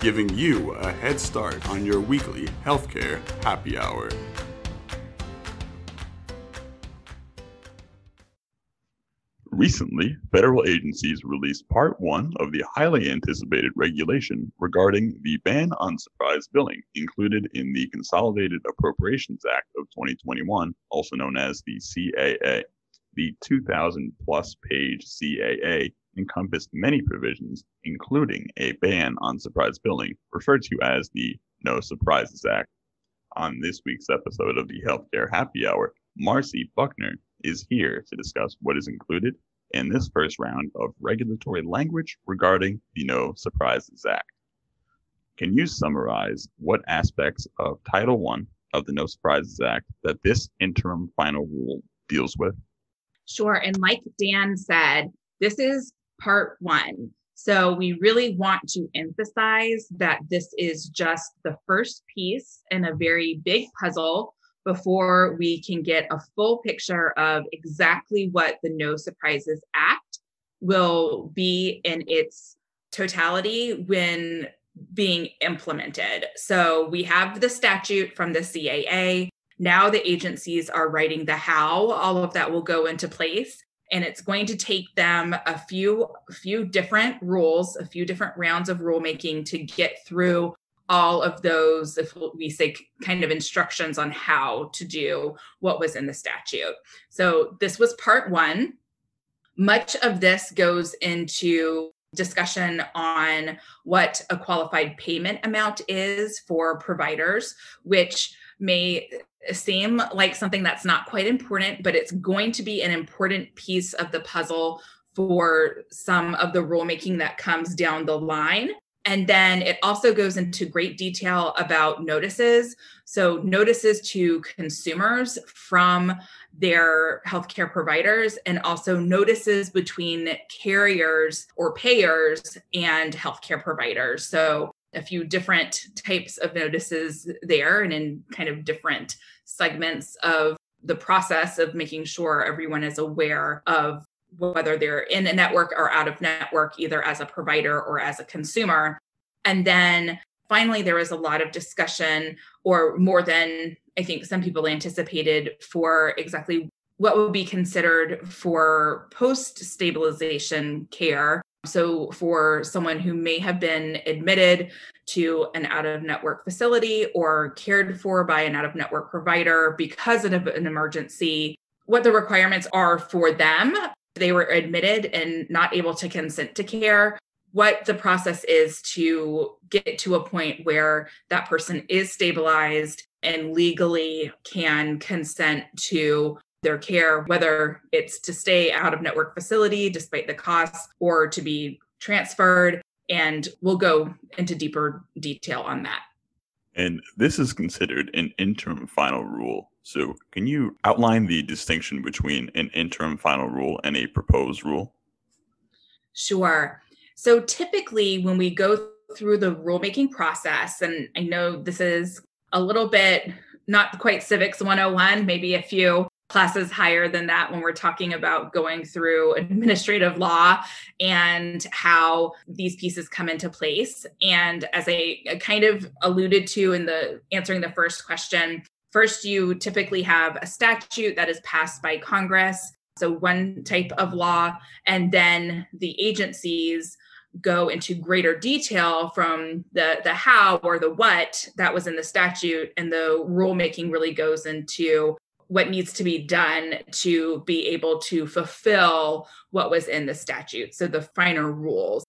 giving you a head start on your weekly healthcare happy hour. Recently, federal agencies released Part 1 of the highly anticipated regulation regarding the ban on surprise billing included in the Consolidated Appropriations Act of 2021, also known as the CAA. The 2,000 plus page CAA encompassed many provisions, including a ban on surprise billing, referred to as the No Surprises Act. On this week's episode of the Healthcare Happy Hour, Marcy Buckner is here to discuss what is included in this first round of regulatory language regarding the No Surprises Act. Can you summarize what aspects of Title I of the No Surprises Act that this interim final rule deals with? Sure. And like Dan said, this is part one. So we really want to emphasize that this is just the first piece in a very big puzzle before we can get a full picture of exactly what the No Surprises Act will be in its totality when being implemented. So we have the statute from the CAA. Now the agencies are writing the how all of that will go into place and it's going to take them a few few different rules a few different rounds of rulemaking to get through all of those if we say kind of instructions on how to do what was in the statute. So this was part one. Much of this goes into discussion on what a qualified payment amount is for providers which may seem like something that's not quite important, but it's going to be an important piece of the puzzle for some of the rulemaking that comes down the line. And then it also goes into great detail about notices. So, notices to consumers from their healthcare providers, and also notices between carriers or payers and healthcare providers. So, a few different types of notices there and in kind of different segments of the process of making sure everyone is aware of whether they're in a network or out of network, either as a provider or as a consumer. And then finally, there was a lot of discussion, or more than I think some people anticipated, for exactly what would be considered for post stabilization care so, for someone who may have been admitted to an out of network facility or cared for by an out of network provider because of an emergency, what the requirements are for them. They were admitted and not able to consent to care. What the process is to get to a point where that person is stabilized and legally can consent to their care, whether it's to stay out of network facility despite the costs or to be transferred. And we'll go into deeper detail on that. And this is considered an interim final rule. So, can you outline the distinction between an interim final rule and a proposed rule? Sure. So, typically, when we go through the rulemaking process, and I know this is a little bit not quite civics 101, maybe a few classes higher than that when we're talking about going through administrative law and how these pieces come into place. And as i kind of alluded to in the answering the first question first you typically have a statute that is passed by congress so one type of law and then the agencies go into greater detail from the the how or the what that was in the statute and the rulemaking really goes into what needs to be done to be able to fulfill what was in the statute. So the finer rules.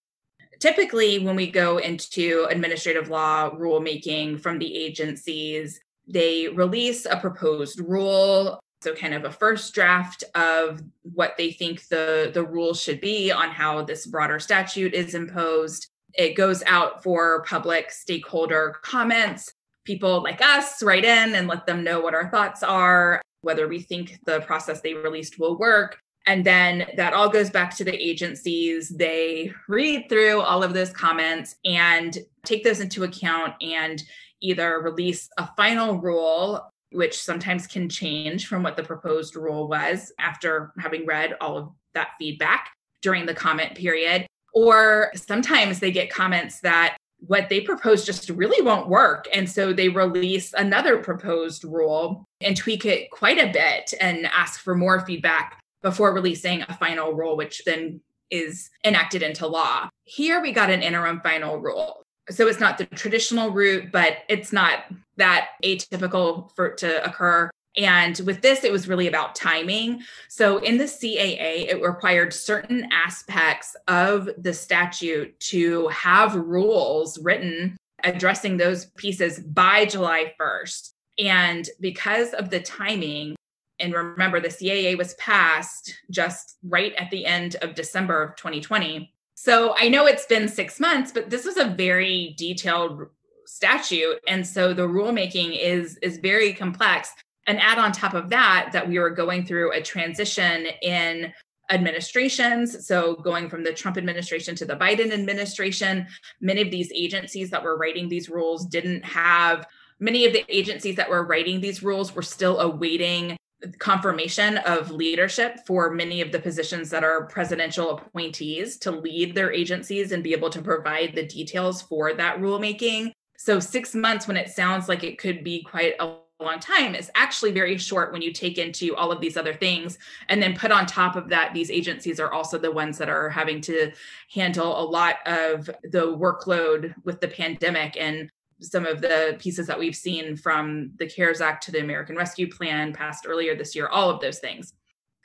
Typically, when we go into administrative law rulemaking from the agencies, they release a proposed rule. So, kind of a first draft of what they think the, the rules should be on how this broader statute is imposed. It goes out for public stakeholder comments people like us write in and let them know what our thoughts are, whether we think the process they released will work. And then that all goes back to the agencies. They read through all of those comments and take those into account and either release a final rule, which sometimes can change from what the proposed rule was after having read all of that feedback during the comment period. Or sometimes they get comments that what they propose just really won't work. And so they release another proposed rule and tweak it quite a bit and ask for more feedback before releasing a final rule, which then is enacted into law. Here we got an interim final rule. So it's not the traditional route, but it's not that atypical for it to occur. And with this, it was really about timing. So in the CAA, it required certain aspects of the statute to have rules written addressing those pieces by July 1st. And because of the timing, and remember, the CAA was passed just right at the end of December of 2020. So I know it's been six months, but this was a very detailed statute. And so the rulemaking is, is very complex and add on top of that that we were going through a transition in administrations. So, going from the Trump administration to the Biden administration, many of these agencies that were writing these rules didn't have, many of the agencies that were writing these rules were still awaiting confirmation of leadership for many of the positions that are presidential appointees to lead their agencies and be able to provide the details for that rulemaking. So, six months when it sounds like it could be quite a long time is actually very short when you take into all of these other things and then put on top of that these agencies are also the ones that are having to handle a lot of the workload with the pandemic and some of the pieces that we've seen from the cares act to the american rescue plan passed earlier this year all of those things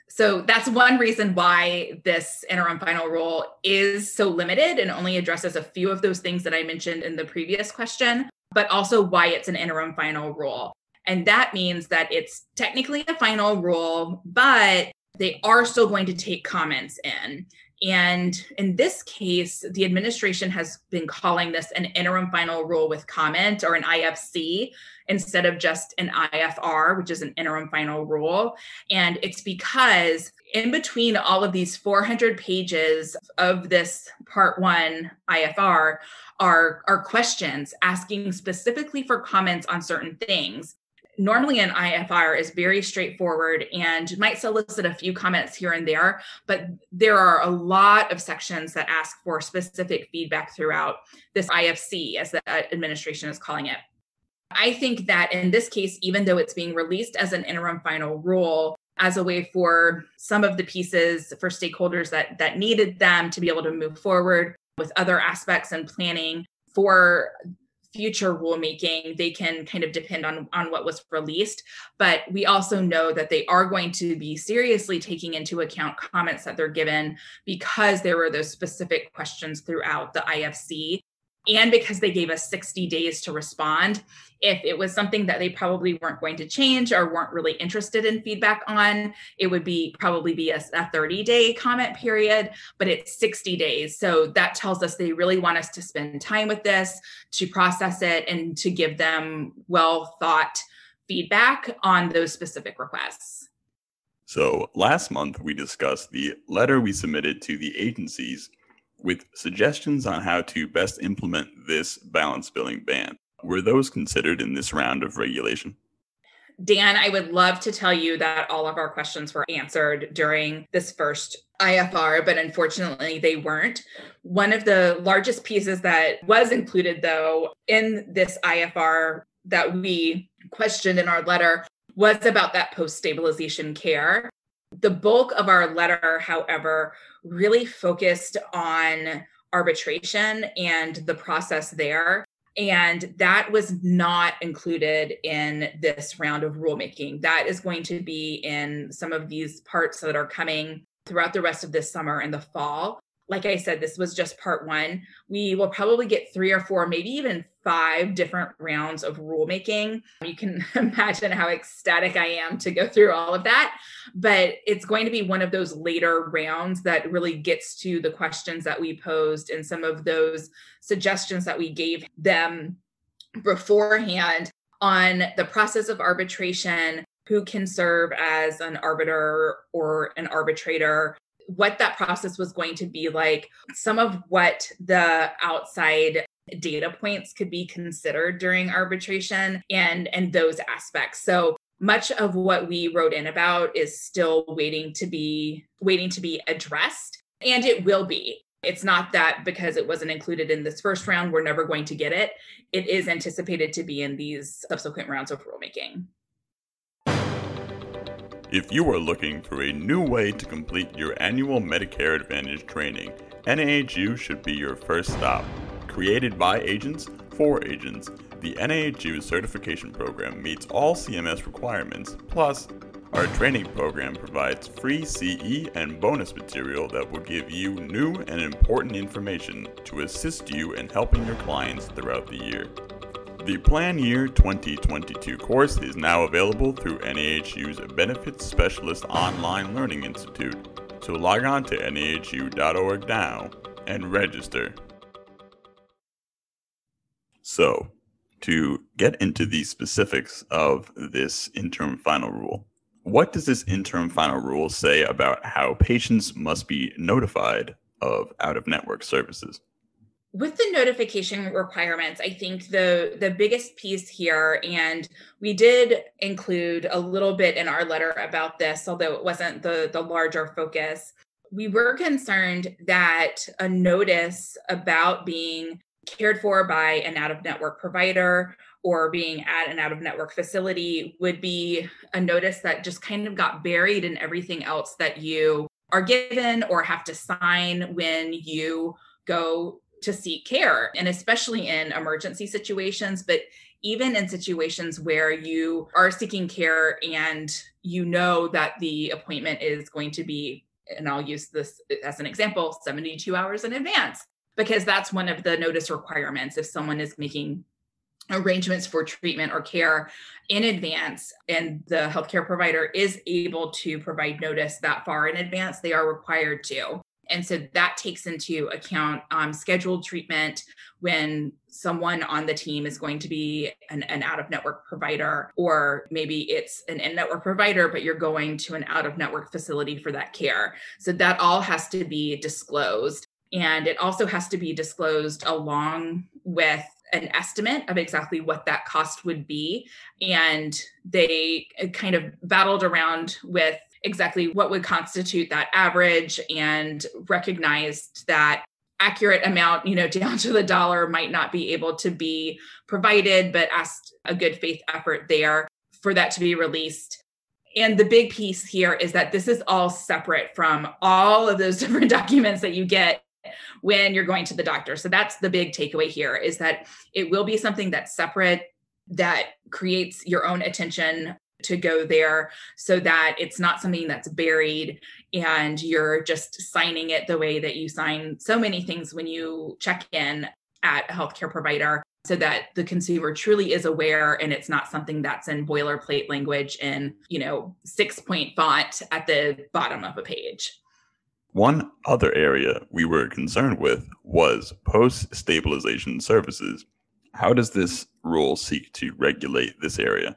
so that's one reason why this interim final rule is so limited and only addresses a few of those things that I mentioned in the previous question, but also why it's an interim final rule. And that means that it's technically a final rule, but they are still going to take comments in. And in this case, the administration has been calling this an interim final rule with comment or an IFC instead of just an IFR, which is an interim final rule. And it's because in between all of these 400 pages of this part one IFR are, are questions asking specifically for comments on certain things normally an IFR is very straightforward and might solicit a few comments here and there, but there are a lot of sections that ask for specific feedback throughout this IFC, as the administration is calling it. I think that in this case, even though it's being released as an interim final rule, as a way for some of the pieces for stakeholders that that needed them to be able to move forward with other aspects and planning for future rulemaking, they can kind of depend on, on what was released. But we also know that they are going to be seriously taking into account comments that they're given because there were those specific questions throughout the IFC and because they gave us 60 days to respond if it was something that they probably weren't going to change or weren't really interested in feedback on it would be probably be a, a 30 day comment period but it's 60 days. So that tells us they really want us to spend time with this to process it and to give them well thought feedback on those specific requests. So last month we discussed the letter we submitted to the agencies with suggestions on how to best implement this balance billing ban. Were those considered in this round of regulation? Dan, I would love to tell you that all of our questions were answered during this first IFR, but unfortunately they weren't. One of the largest pieces that was included, though, in this IFR that we questioned in our letter was about that post stabilization care. The bulk of our letter, however, really focused on arbitration and the process there. And that was not included in this round of rulemaking. That is going to be in some of these parts that are coming throughout the rest of this summer and the fall like I said, this was just part one. We will probably get three or four, maybe even five different rounds of rulemaking. You can imagine how ecstatic I am to go through all of that. But it's going to be one of those later rounds that really gets to the questions that we posed and some of those suggestions that we gave them beforehand on the process of arbitration, who can serve as an arbiter or an arbitrator, what that process was going to be like, some of what the outside data points could be considered during arbitration and and those aspects. So much of what we wrote in about is still waiting to be waiting to be addressed and it will be. It's not that because it wasn't included in this first round we're never going to get it. It is anticipated to be in these subsequent rounds of rulemaking if you are looking for a new way to complete your annual medicare advantage training NAHU should be your first stop created by agents for agents the NAHU certification program meets all CMS requirements, plus, our training program provides free CE and bonus material that will give you new and important information to assist you in helping your clients throughout the year. The Plan Year 2022 course is now available through NAHU's Benefits Specialist Online Learning Institute, so log on to nahu.org now and register. So, to get into the specifics of this interim final rule. What does this interim final rule say about how patients must be notified of out of network services? With the notification requirements i think the the biggest piece here and we did include a little bit in our letter about this although it wasn't the the larger focus. We were concerned that a notice about being cared for by an out of network provider or being at an out of network facility would be a notice that just kind of got buried in everything else that you are given or have to sign when you go to seek care and especially in emergency situations but even in situations where you are seeking care and you know that the appointment is going to be and I'll use this as an example 72 hours in advance because that's one of the notice requirements if someone is making arrangements for treatment or care in advance and the healthcare provider is able to provide notice that far in advance they are required to and so that takes into account um, scheduled treatment when someone on the team is going to be an, an out of network provider, or maybe it's an in network provider, but you're going to an out of network facility for that care. So that all has to be disclosed. And it also has to be disclosed along with an estimate of exactly what that cost would be. And they kind of battled around with exactly what would constitute that average and recognized that accurate amount, you know, down to the dollar might not be able to be provided, but asked a good faith effort there for that to be released and the big piece here is that this is all separate from all of those different documents that you get when you're going to the doctor. So that's the big takeaway here is that it will be something that's separate that creates your own attention to go there so that it's not something that's buried and you're just signing it the way that you sign so many things when you check in at a healthcare provider so that the consumer truly is aware and it's not something that's in boilerplate language in you know six point font at the bottom of a page one other area we were concerned with was post stabilization services. How does this rule seek to regulate this area?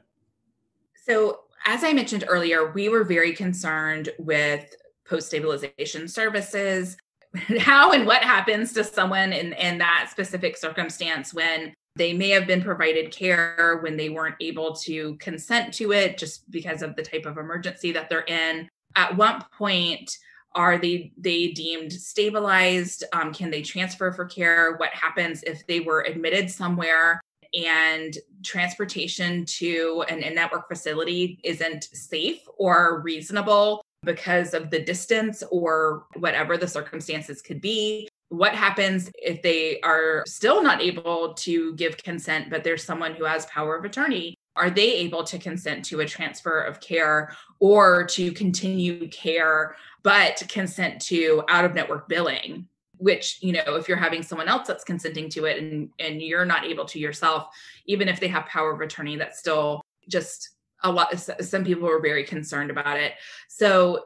So, as I mentioned earlier, we were very concerned with post stabilization services. How and what happens to someone in, in that specific circumstance when they may have been provided care when they weren't able to consent to it just because of the type of emergency that they're in? At what point are they they deemed stabilized um, can they transfer for care what happens if they were admitted somewhere and transportation to an in-network facility isn't safe or reasonable because of the distance or whatever the circumstances could be. What happens if they are still not able to give consent but there's someone who has power of attorney? Are they able to consent to a transfer of care or to continue care but consent to out of network billing which you know if you're having someone else that's consenting to it and and you're not able to yourself even if they have power of attorney that's still just a lot some people were very concerned about it. So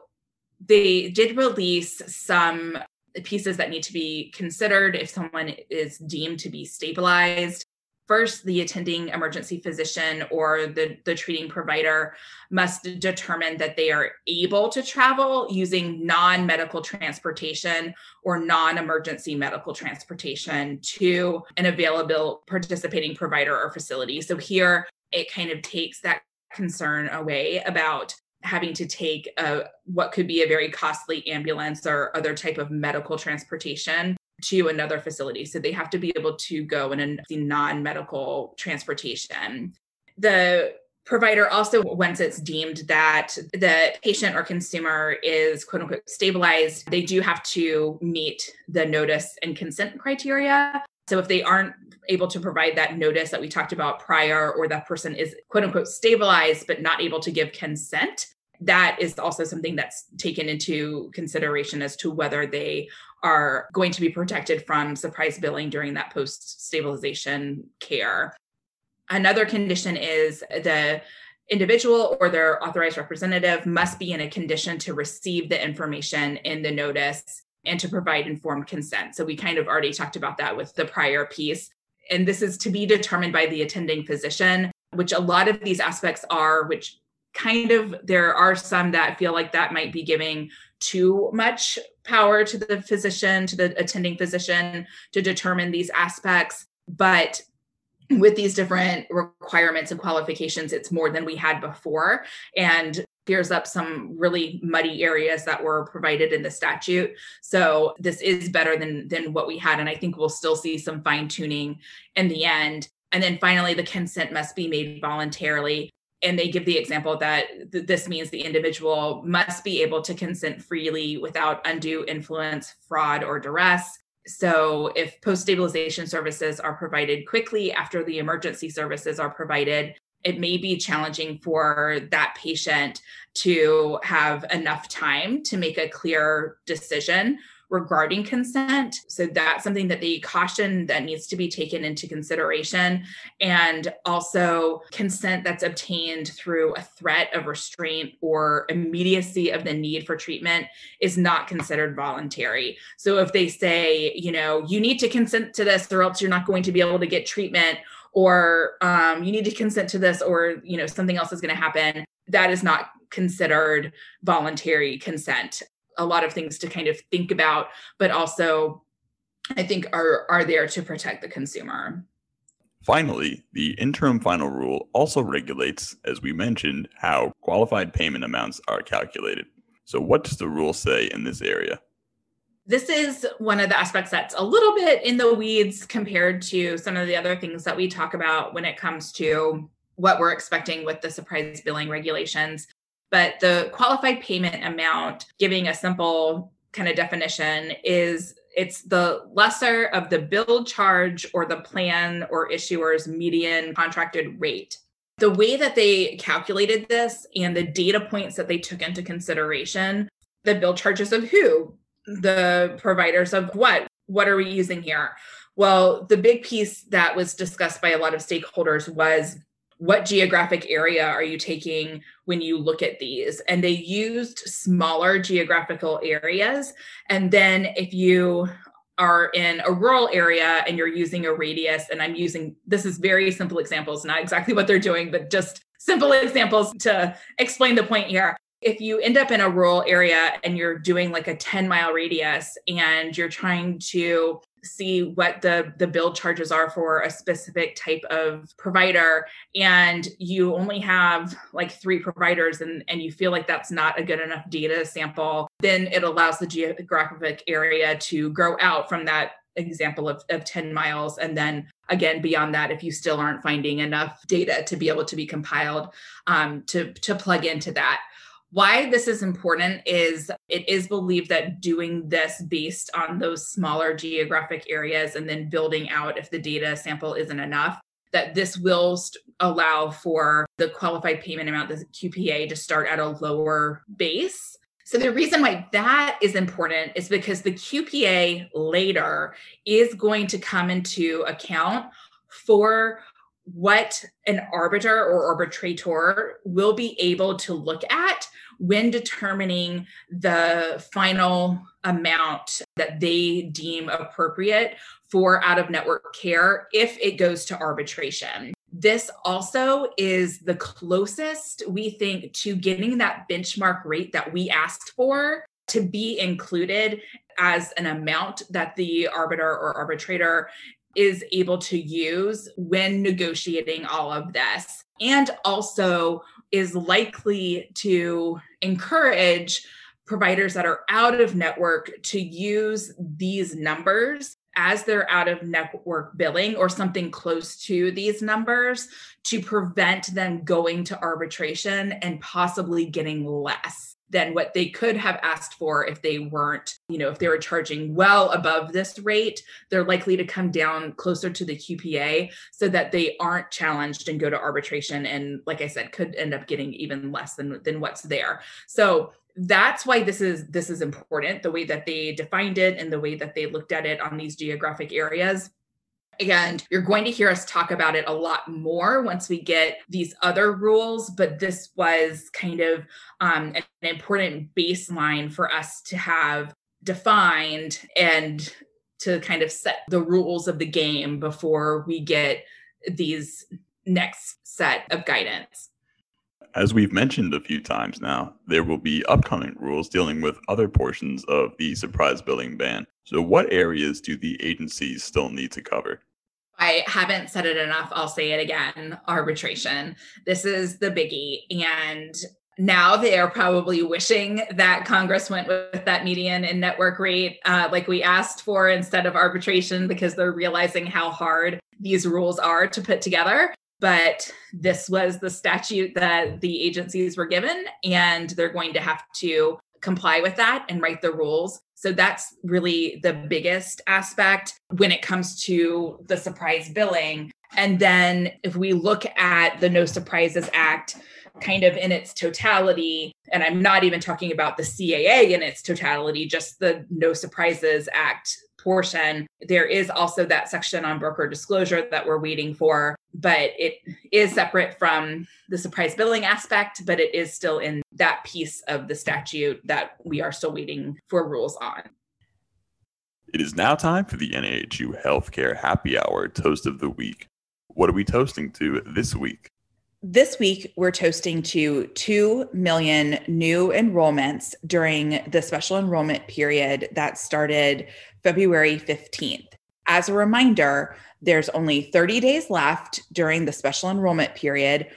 they did release some pieces that need to be considered if someone is deemed to be stabilized First, the attending emergency physician or the, the treating provider must determine that they are able to travel using non medical transportation or non emergency medical transportation to an available participating provider or facility. So here it kind of takes that concern away about having to take a, what could be a very costly ambulance or other type of medical transportation to another facility. So they have to be able to go in a non-medical transportation. The provider also once it's deemed that the patient or consumer is quote unquote stabilized they do have to meet the notice and consent criteria so if they aren't able to provide that notice that we talked about prior or that person is quote unquote stabilized but not able to give consent that is also something that's taken into consideration as to whether they are going to be protected from surprise billing during that post stabilization care. Another condition is the individual or their authorized representative must be in a condition to receive the information in the notice and to provide informed consent. So we kind of already talked about that with the prior piece. And this is to be determined by the attending physician, which a lot of these aspects are, which kind of there are some that feel like that might be giving too much power to the physician to the attending physician to determine these aspects. But with these different requirements and qualifications it's more than we had before. And clears up some really muddy areas that were provided in the statute. So this is better than than what we had and i think we'll still see some fine tuning in the end. And then finally the consent must be made voluntarily and they give the example that th- this means the individual must be able to consent freely without undue influence, fraud, or duress. So, if post stabilization services are provided quickly after the emergency services are provided, it may be challenging for that patient to have enough time to make a clear decision regarding consent. So that's something that they caution that needs to be taken into consideration. And also consent that's obtained through a threat of restraint or immediacy of the need for treatment is not considered voluntary. So if they say, you know, you need to consent to this or else you're not going to be able to get treatment or um, you need to consent to this or you know something else is going to happen that is not considered voluntary consent a lot of things to kind of think about, but also I think are are there to protect the consumer. Finally, the interim final rule also regulates, as we mentioned, how qualified payment amounts are calculated. So, what does the rule say in this area? This is one of the aspects that's a little bit in the weeds compared to some of the other things that we talk about when it comes to what we're expecting with the surprise billing regulations. But the qualified payment amount, giving a simple kind of definition, is it's the lesser of the bill charge or the plan or issuer's median contracted rate. The way that they calculated this and the data points that they took into consideration, the bill charges of who, the providers of what, what are we using here? Well, the big piece that was discussed by a lot of stakeholders was what geographic area are you taking when you look at these? And they used smaller geographical areas. And then if you are in a rural area and you're using a radius and i'm using this is very simple examples not exactly what they're doing but just simple examples to explain the point here. If you end up in a rural area and you're doing like a 10 mile radius and you're trying to see what the the bill charges are for a specific type of provider and you only have like three providers and and you feel like that's not a good enough data sample then it allows the geographic area to grow out from that example of, of 10 miles and then again beyond that if you still aren't finding enough data to be able to be compiled um, to to plug into that why this is important is it is believed that doing this based on those smaller geographic areas and then building out if the data sample isn't enough, that this will st- allow for the qualified payment amount, the QPA, to start at a lower base. So, the reason why that is important is because the QPA later is going to come into account for what an arbiter or arbitrator will be able to look at when determining the final amount that they deem appropriate for out of network care if it goes to arbitration. This also is the closest we think to getting that benchmark rate that we asked for to be included as an amount that the arbiter or arbitrator is able to use when negotiating all of this, and also is likely to encourage providers that are out of network to use these numbers as they're out of network billing or something close to these numbers to prevent them going to arbitration and possibly getting less than what they could have asked for if they weren't, you know, if they were charging well above this rate, they're likely to come down closer to the QPA so that they aren't challenged and go to arbitration and like I said could end up getting even less than than what's there. So that's why this is this is important the way that they defined it and the way that they looked at it on these geographic areas and you're going to hear us talk about it a lot more once we get these other rules. But this was kind of um, an important baseline for us to have defined and to kind of set the rules of the game before we get these next set of guidance. As we've mentioned a few times now, there will be upcoming rules dealing with other portions of the surprise billing ban. So, what areas do the agencies still need to cover? I haven't said it enough. I'll say it again arbitration. This is the biggie. And now they are probably wishing that Congress went with that median and network rate uh, like we asked for instead of arbitration because they're realizing how hard these rules are to put together. But this was the statute that the agencies were given, and they're going to have to comply with that and write the rules. So that's really the biggest aspect when it comes to the surprise billing. And then if we look at the No Surprises Act, kind of in its totality, and I'm not even talking about the CAA in its totality, just the No Surprises Act portion. There is also that section on broker disclosure that we're waiting for, but it is separate from the surprise billing aspect, but it is still in that piece of the statute that we are still waiting for rules on. It is now time for the NAHU Healthcare Happy Hour Toast of the Week. What are we toasting to this week? This week, we're toasting to 2 million new enrollments during the special enrollment period that started February 15th. As a reminder, there's only 30 days left during the special enrollment period.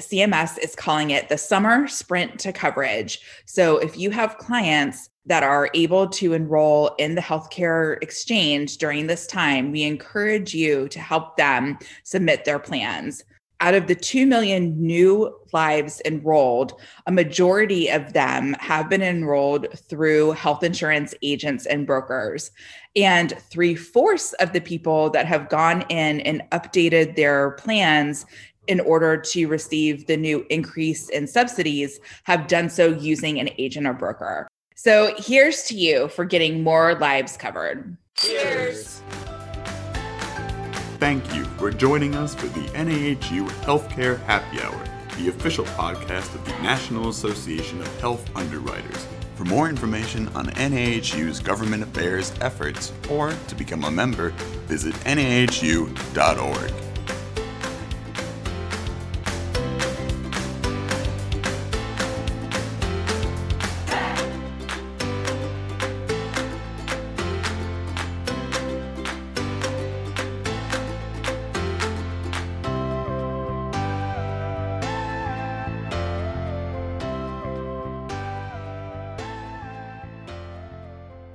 CMS is calling it the summer sprint to coverage. So if you have clients that are able to enroll in the healthcare exchange during this time, we encourage you to help them submit their plans out of the 2 million new lives enrolled, a majority of them have been enrolled through health insurance agents and brokers. And three fourths of the people that have gone in and updated their plans in order to receive the new increase in subsidies have done so using an agent or broker. So here's to you for getting more lives covered. Cheers. Thank you for joining us for the NAHU Healthcare Happy Hour, the official podcast of the National Association of Health Underwriters. For more information on NAHU's government affairs efforts or to become a member, visit nahu.org.